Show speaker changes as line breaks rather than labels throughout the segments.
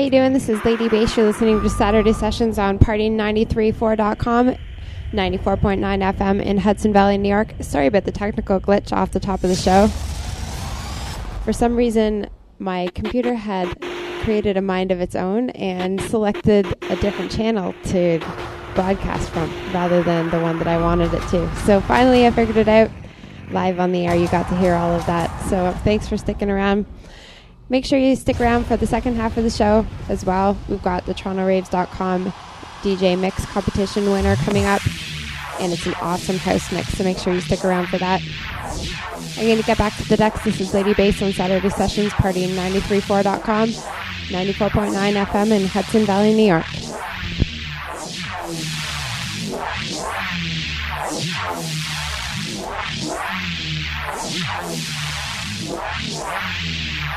How you doing? This is Lady Bass. You're listening to Saturday Sessions on Party934.com, 94.9 FM in Hudson Valley, New York. Sorry about the technical glitch off the top of the show. For some reason, my computer had created a mind of its own and selected a different channel to broadcast from rather than the one that I wanted it to. So finally, I figured it out live on the air. You got to hear all of that. So thanks for sticking around. Make sure you stick around for the second half of the show as well. We've got the TorontoRaves.com DJ mix competition winner coming up, and it's an awesome house mix, so make sure you stick around for that. I'm going to get back to the decks. This is Lady Bass on Saturday Sessions, Party934.com, 94.9 FM in Hudson Valley, New York.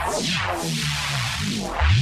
Wow.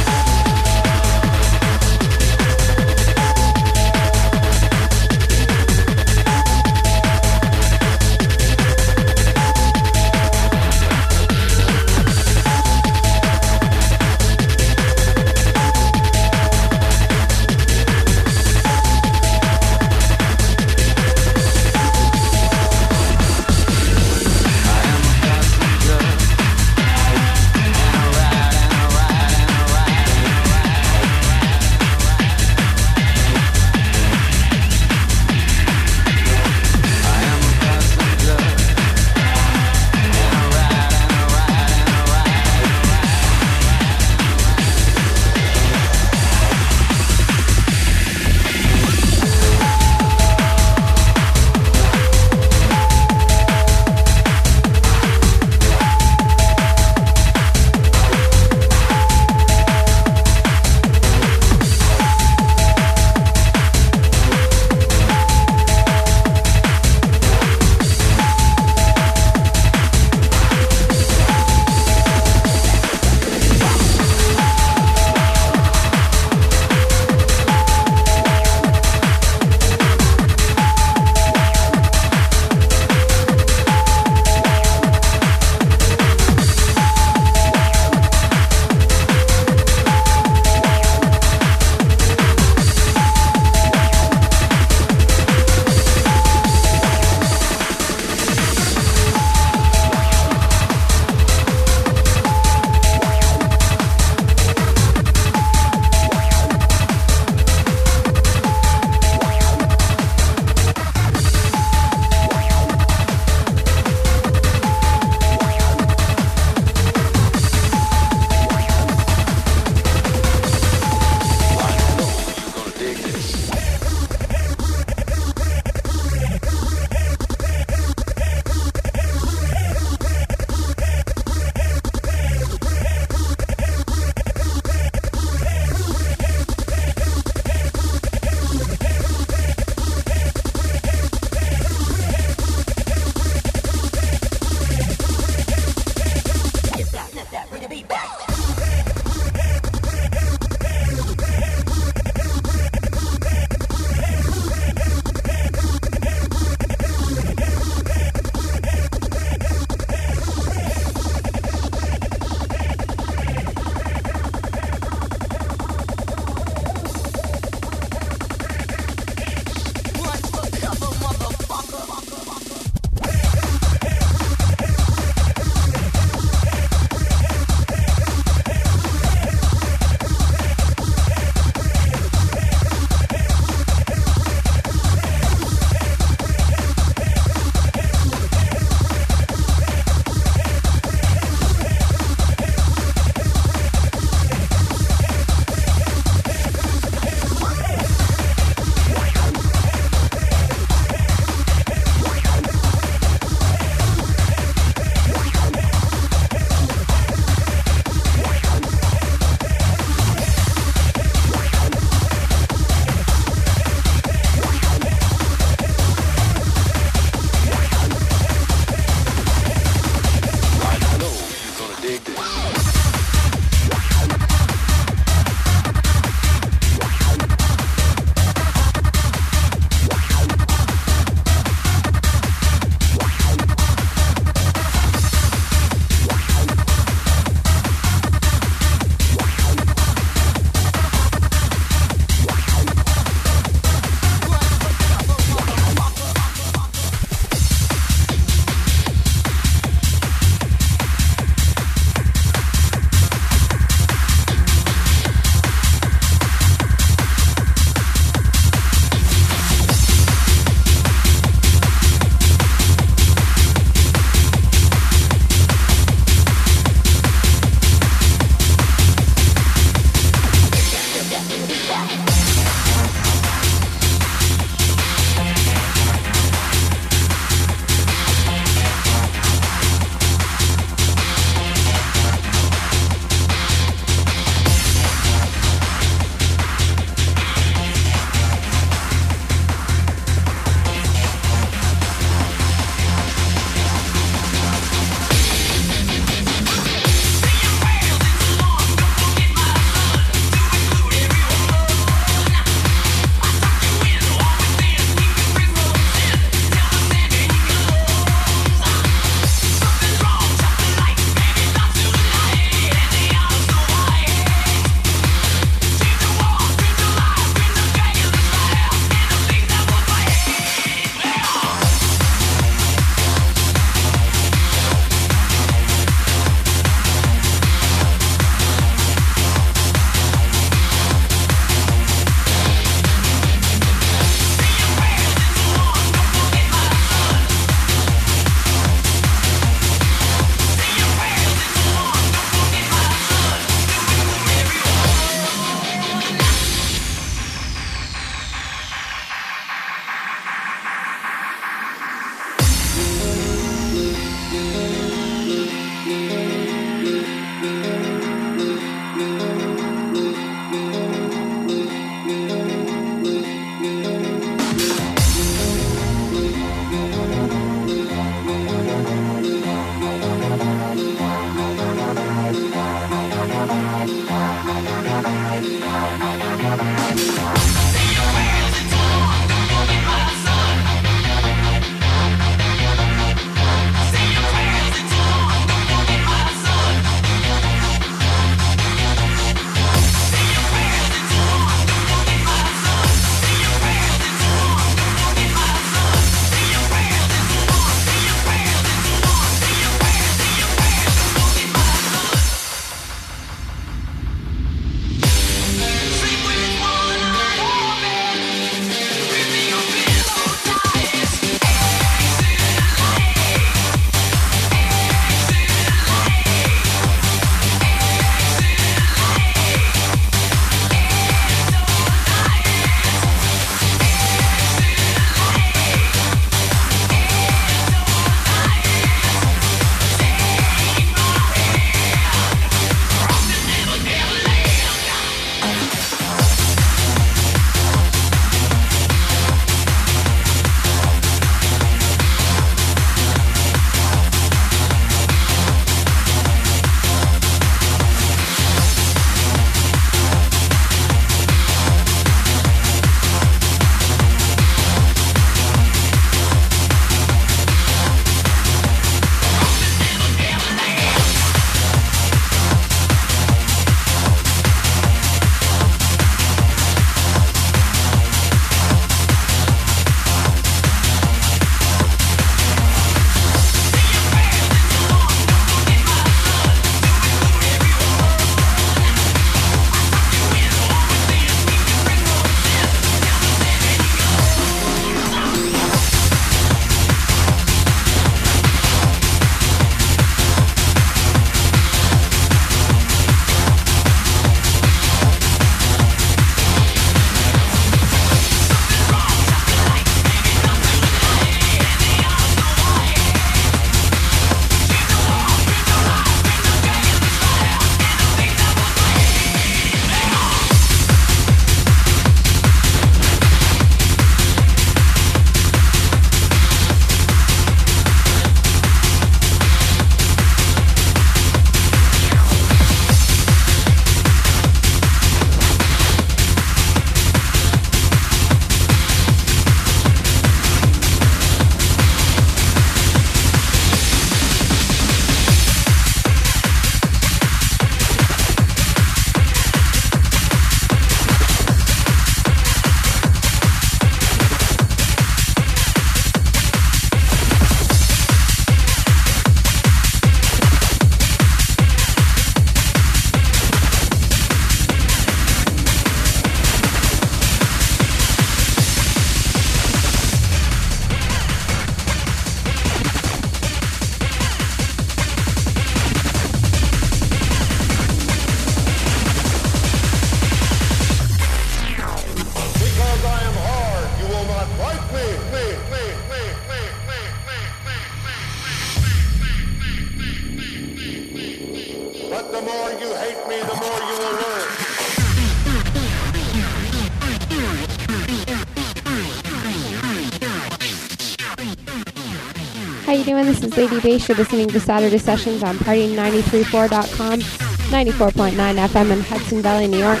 Lady Bass. You're listening to Saturday Sessions on Party934.com, 94.9 FM in Hudson Valley, New York.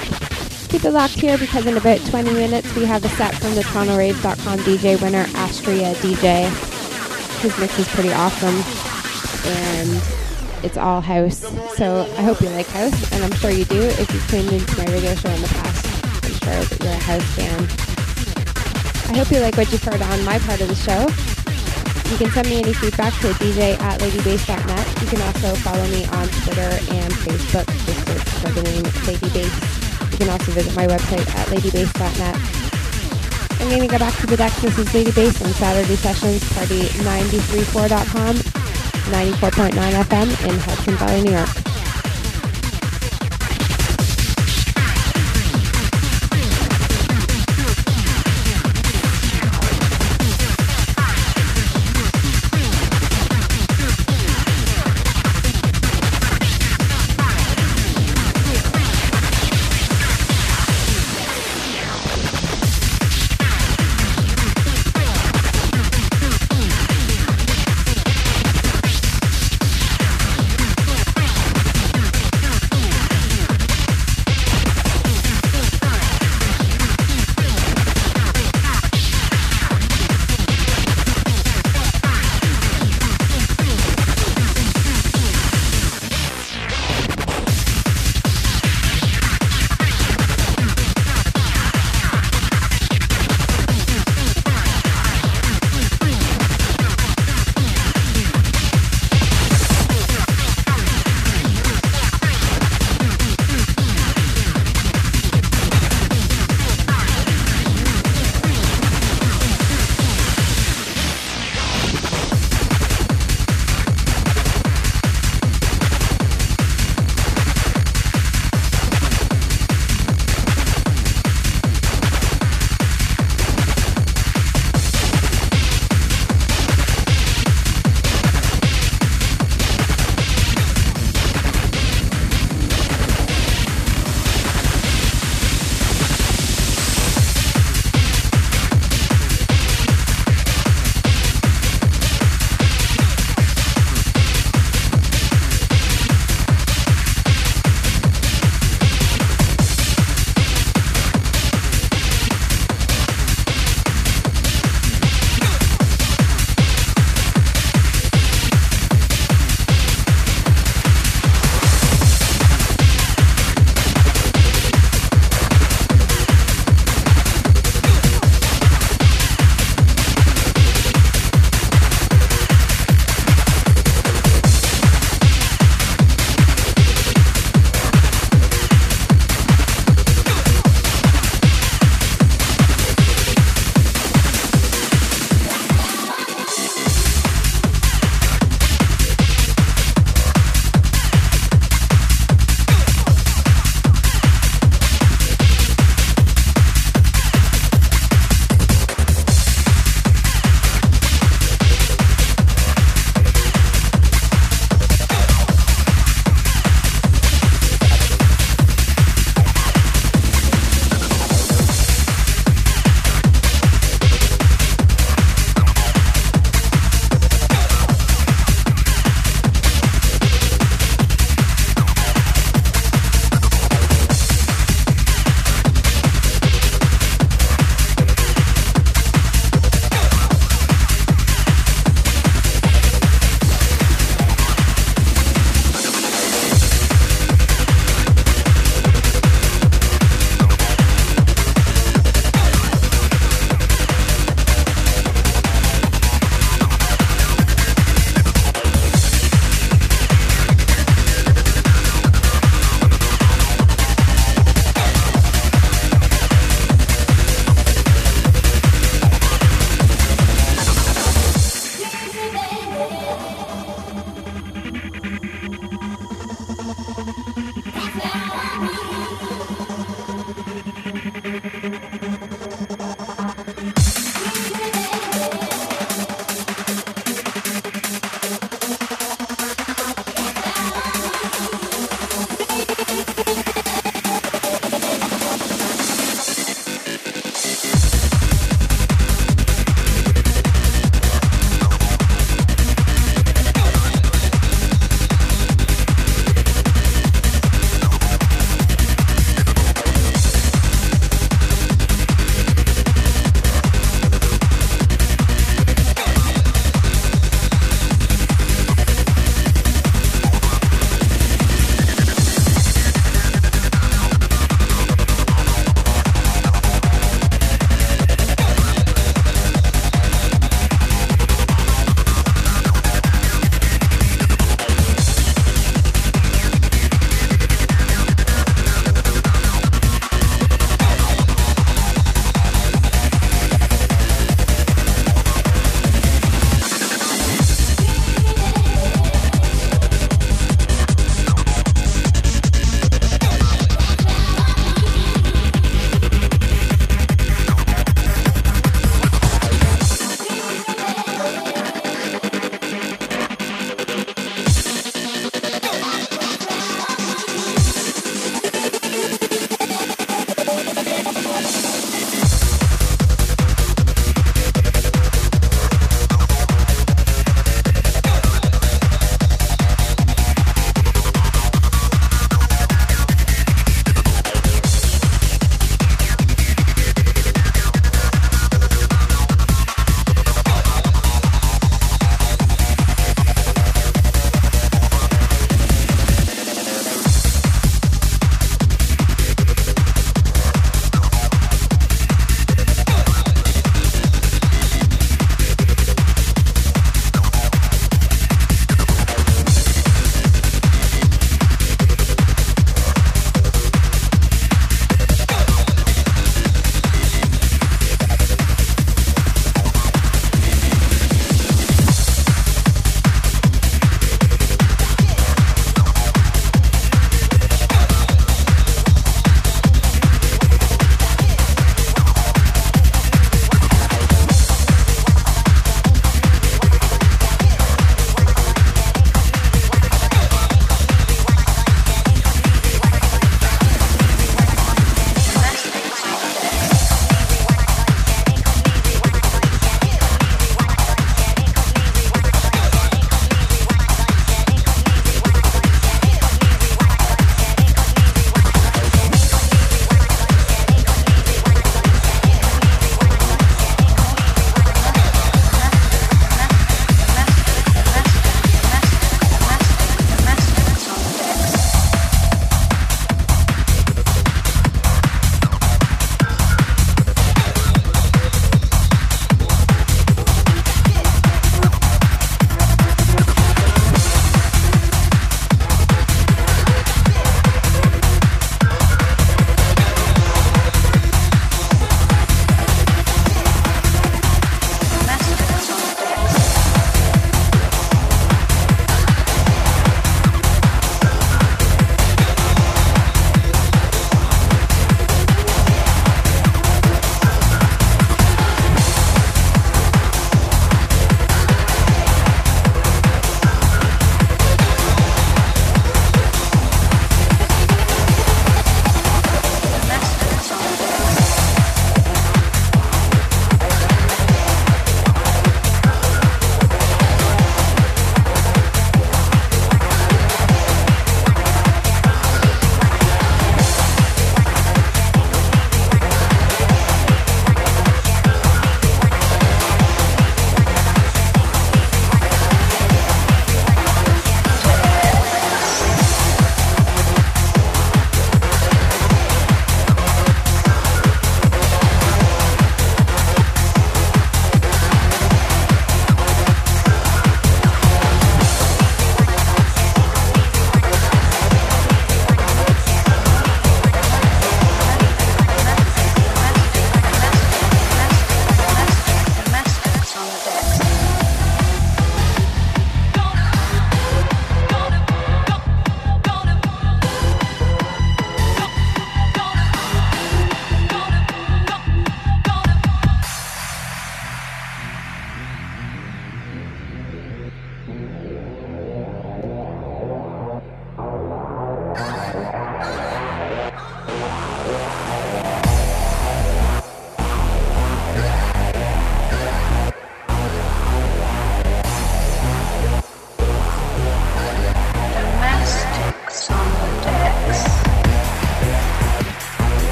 Keep it locked here because in about 20 minutes we have a set from the TorontoRaves.com DJ winner, Astria DJ. His mix is pretty awesome and it's all house. So I hope you like house and I'm sure you do if you've tuned into my radio show in the past. I'm sure that you're a house fan. I hope you like what you've heard on my part of the show. You can send me any feedback to dj at ladybass.net. You can also follow me on Twitter and Facebook. Just search for the name Lady Bass. You can also visit my website at ladybass.net. I'm going to go back to the deck. This is Lady Bass on Saturday Sessions, party934.com, 94.9 FM in Hudson Valley, New York.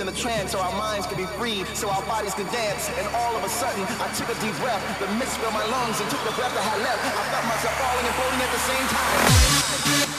in a trance so
our minds could be free, so our bodies could
dance.
And all
of a sudden, I took a deep breath. The mist filled my lungs and took the breath
I had left. I
felt myself falling and floating at
the same time.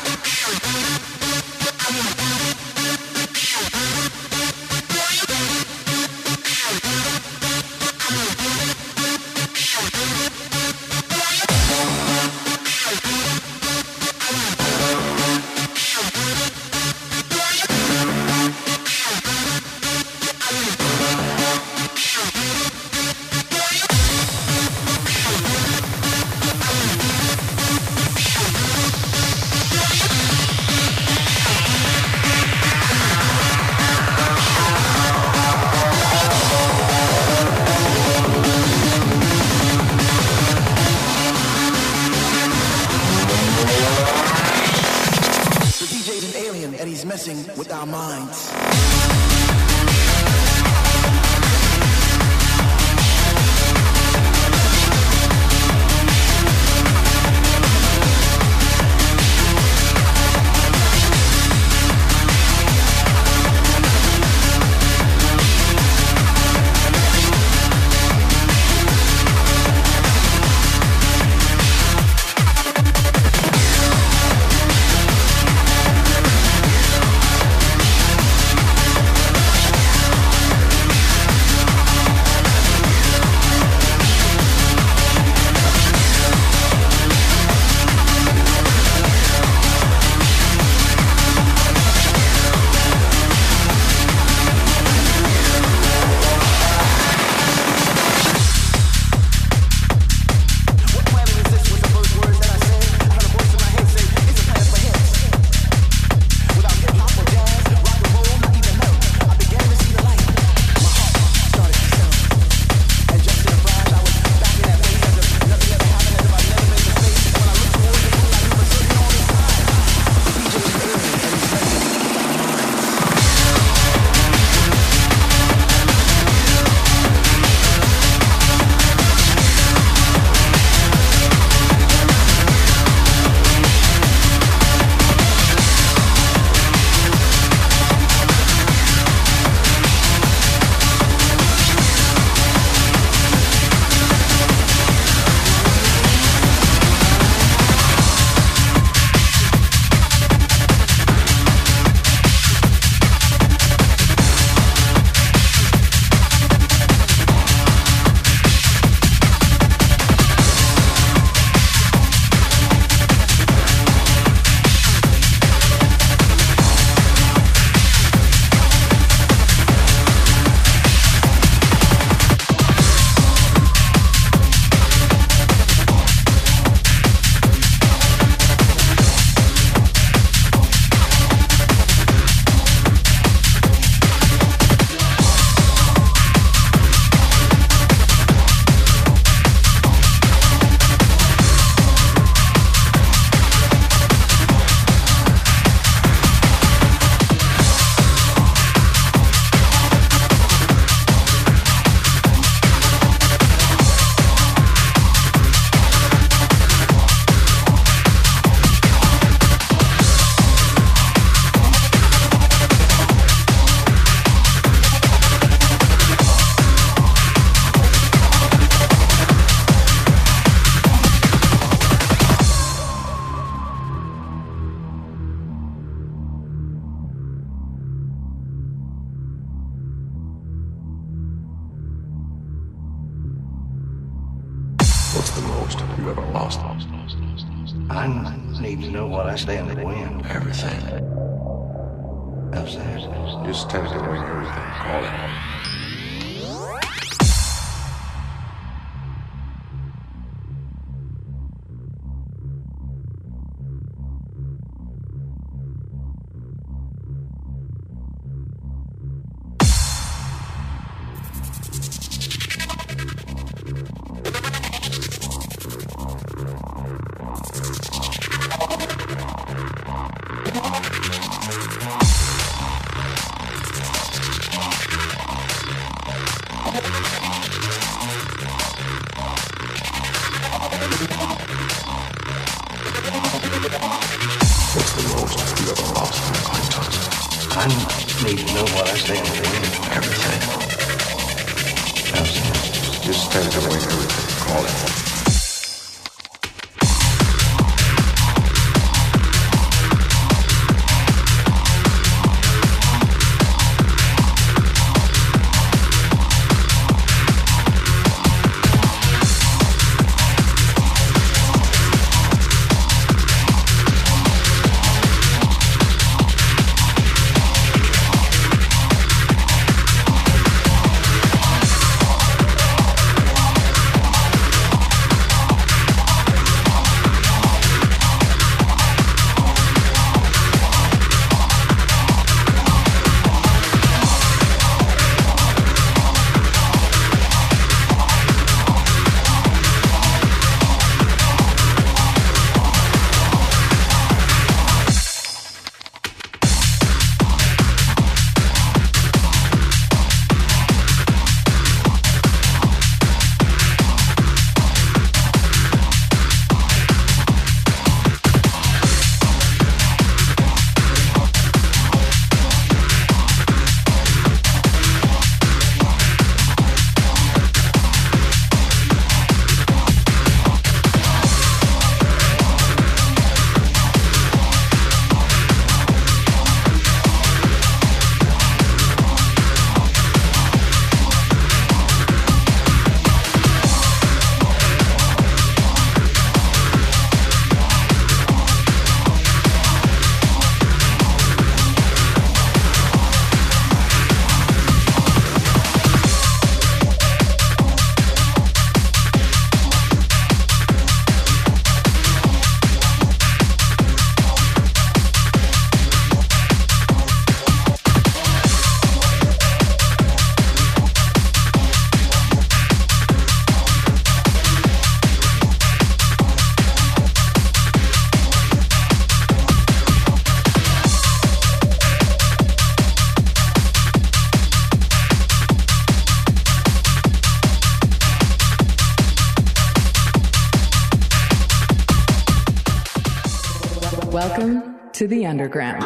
Underground.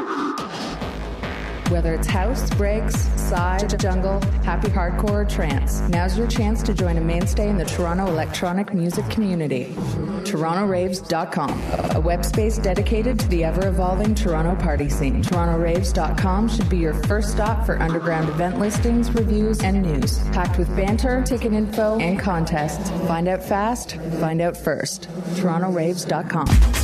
Whether it's house, breaks, side, jungle, happy hardcore, or trance, now's your chance to join a mainstay in the Toronto electronic music community. TorontoRaves.com, a web space dedicated to the ever evolving Toronto party scene. TorontoRaves.com should be your first stop for underground event listings, reviews, and news. Packed with banter, ticket info, and contests. Find out fast, find out first. TorontoRaves.com.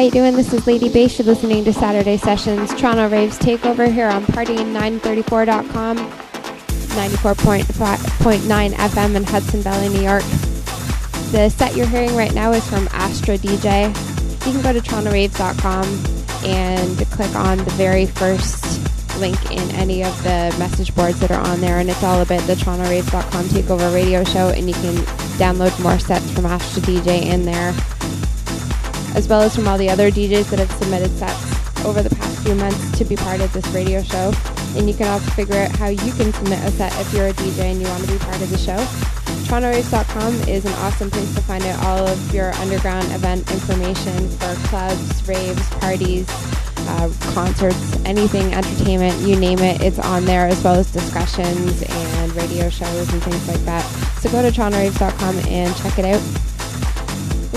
How you doing? This is Lady Bass. You're listening to Saturday Sessions Toronto Raves Takeover here on Party934.com, 94.9 FM in Hudson Valley, New York. The set you're hearing right now is from Astro DJ. You can go to TorontoRaves.com and click on the very first link in any of the message boards that are on there, and it's all about the TorontoRaves.com Takeover Radio Show, and you can download more sets from Astro DJ in there, as well as from all the other DJs that have submitted sets over the past few months to be part of this radio show. And you can also figure out how you can submit a set if you're a DJ and you want to be part of the show. TorontoRaves.com is an awesome place to find out all of your underground event information for clubs, raves, parties, uh, concerts, anything entertainment, you name it, it's on there, as well as discussions and radio shows and things like that. So go to TorontoRaves.com and check it out.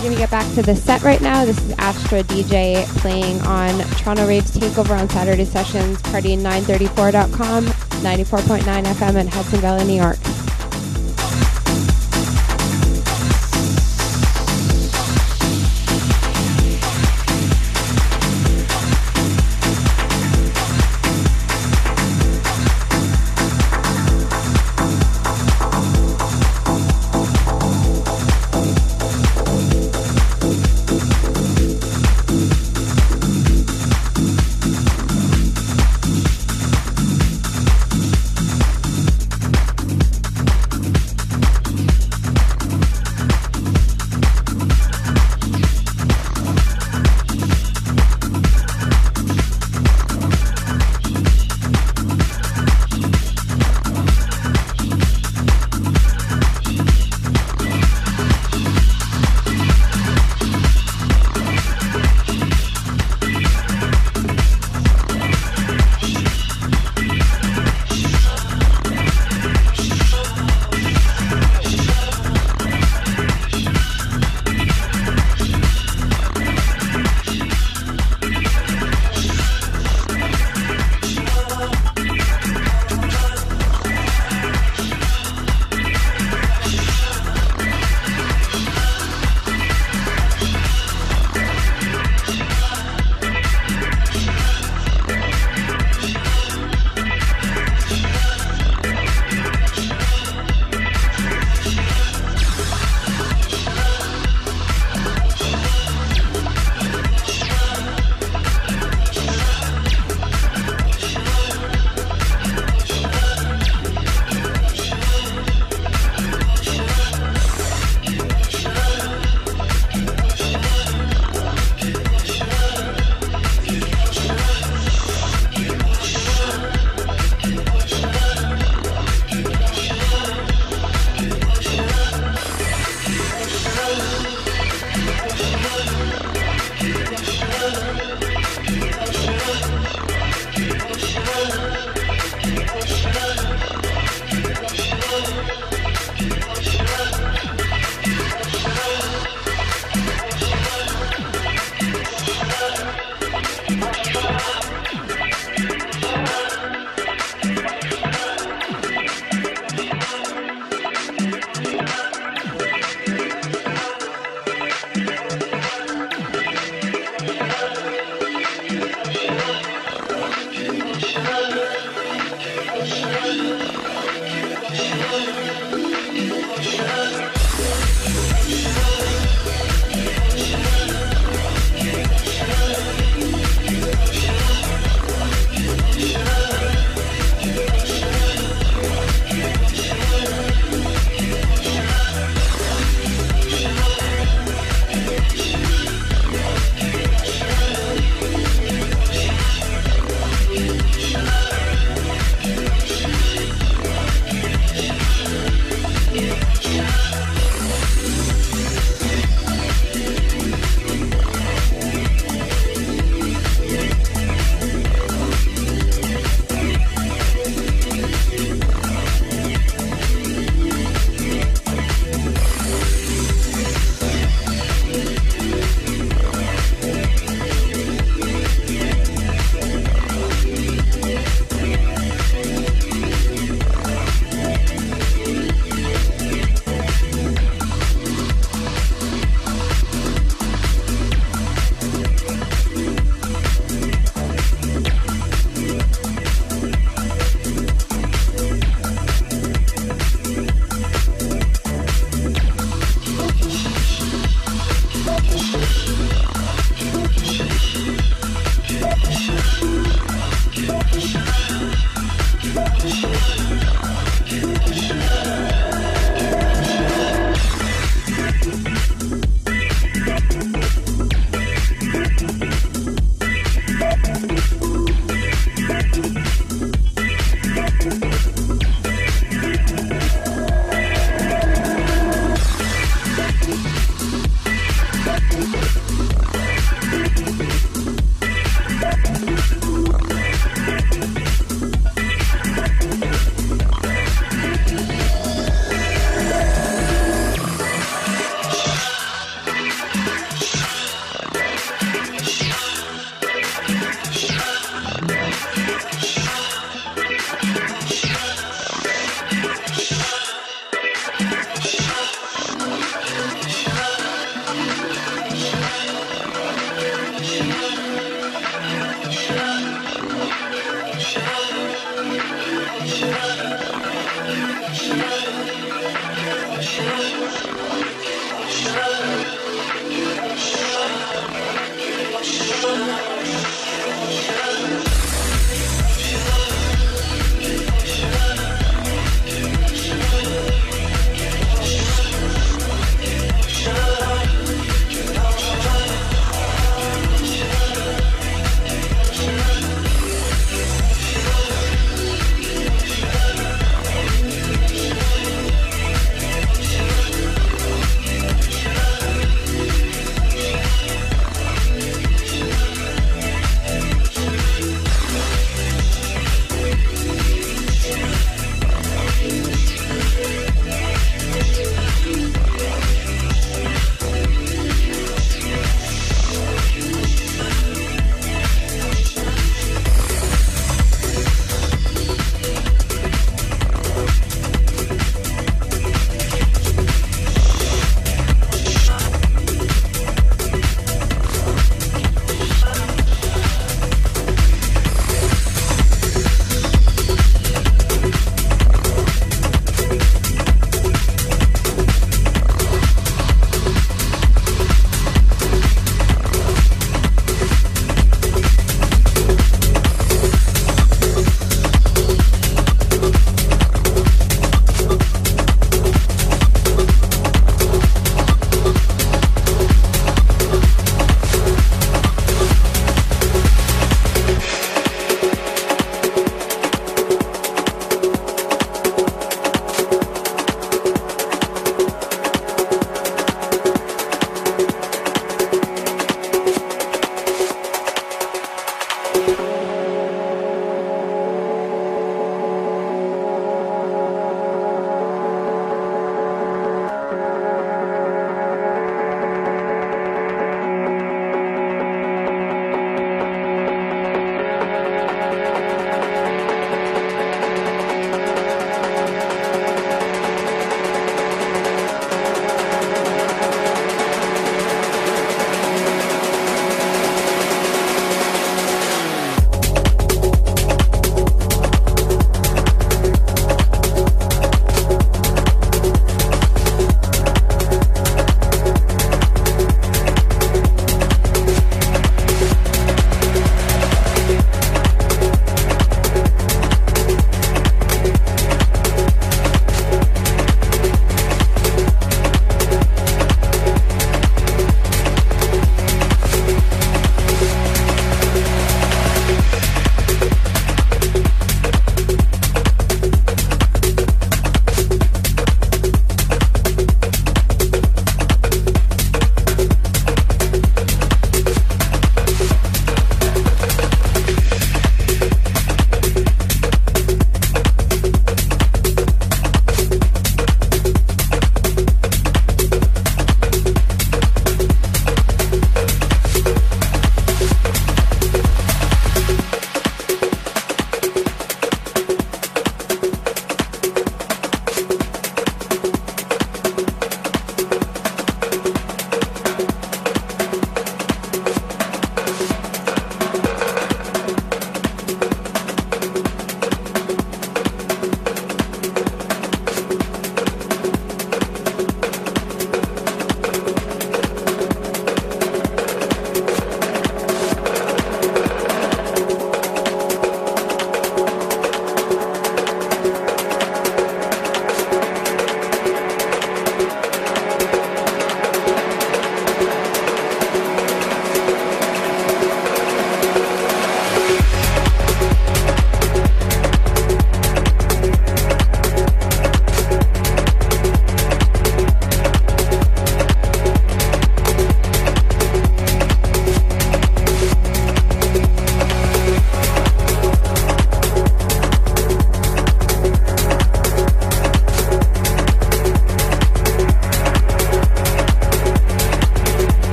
We're going to get back to the set right now. This is Astra DJ playing on Toronto Raves Takeover on Saturday Sessions, party934.com, 94.9 FM in Hudson Valley, New York.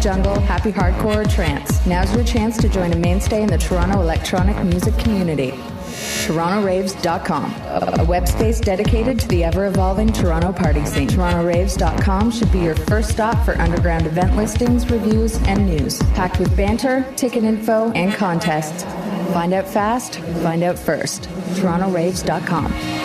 Jungle, happy hardcore, or trance. Now's your chance to join a mainstay in the Toronto electronic music community. TorontoRaves.com, a web space dedicated to the ever evolving Toronto party scene. TorontoRaves.com should be your first stop for underground event listings, reviews, and news. Packed with banter, ticket info, and contests. Find out fast, find out first. TorontoRaves.com.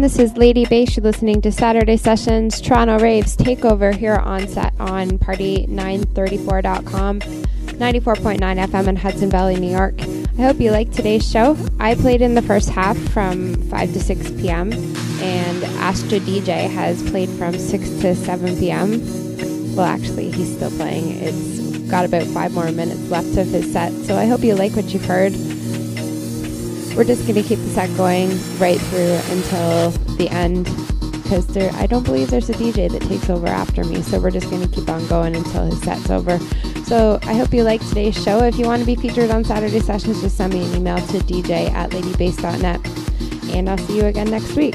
Doing? This is Lady Bass. You're listening to Saturday Sessions Toronto Raves Takeover here on set on Party934.com, 94.9 FM in Hudson Valley, New York. I hope you liked today's show. I played in the first half from 5 to 6 p.m. and Astra DJ has played from 6 to 7 p.m. Well, actually, he's still playing. It's got about five more minutes left of his set, so I hope you like what you've heard we're just going to keep the set going right through until the end because there I don't believe there's a DJ that takes over after me. So we're just going to keep on going until his set's over. So I hope you like today's show. If you want to be featured on Saturday sessions, just send me an email to dj at ladybass.net. And I'll see you again next week.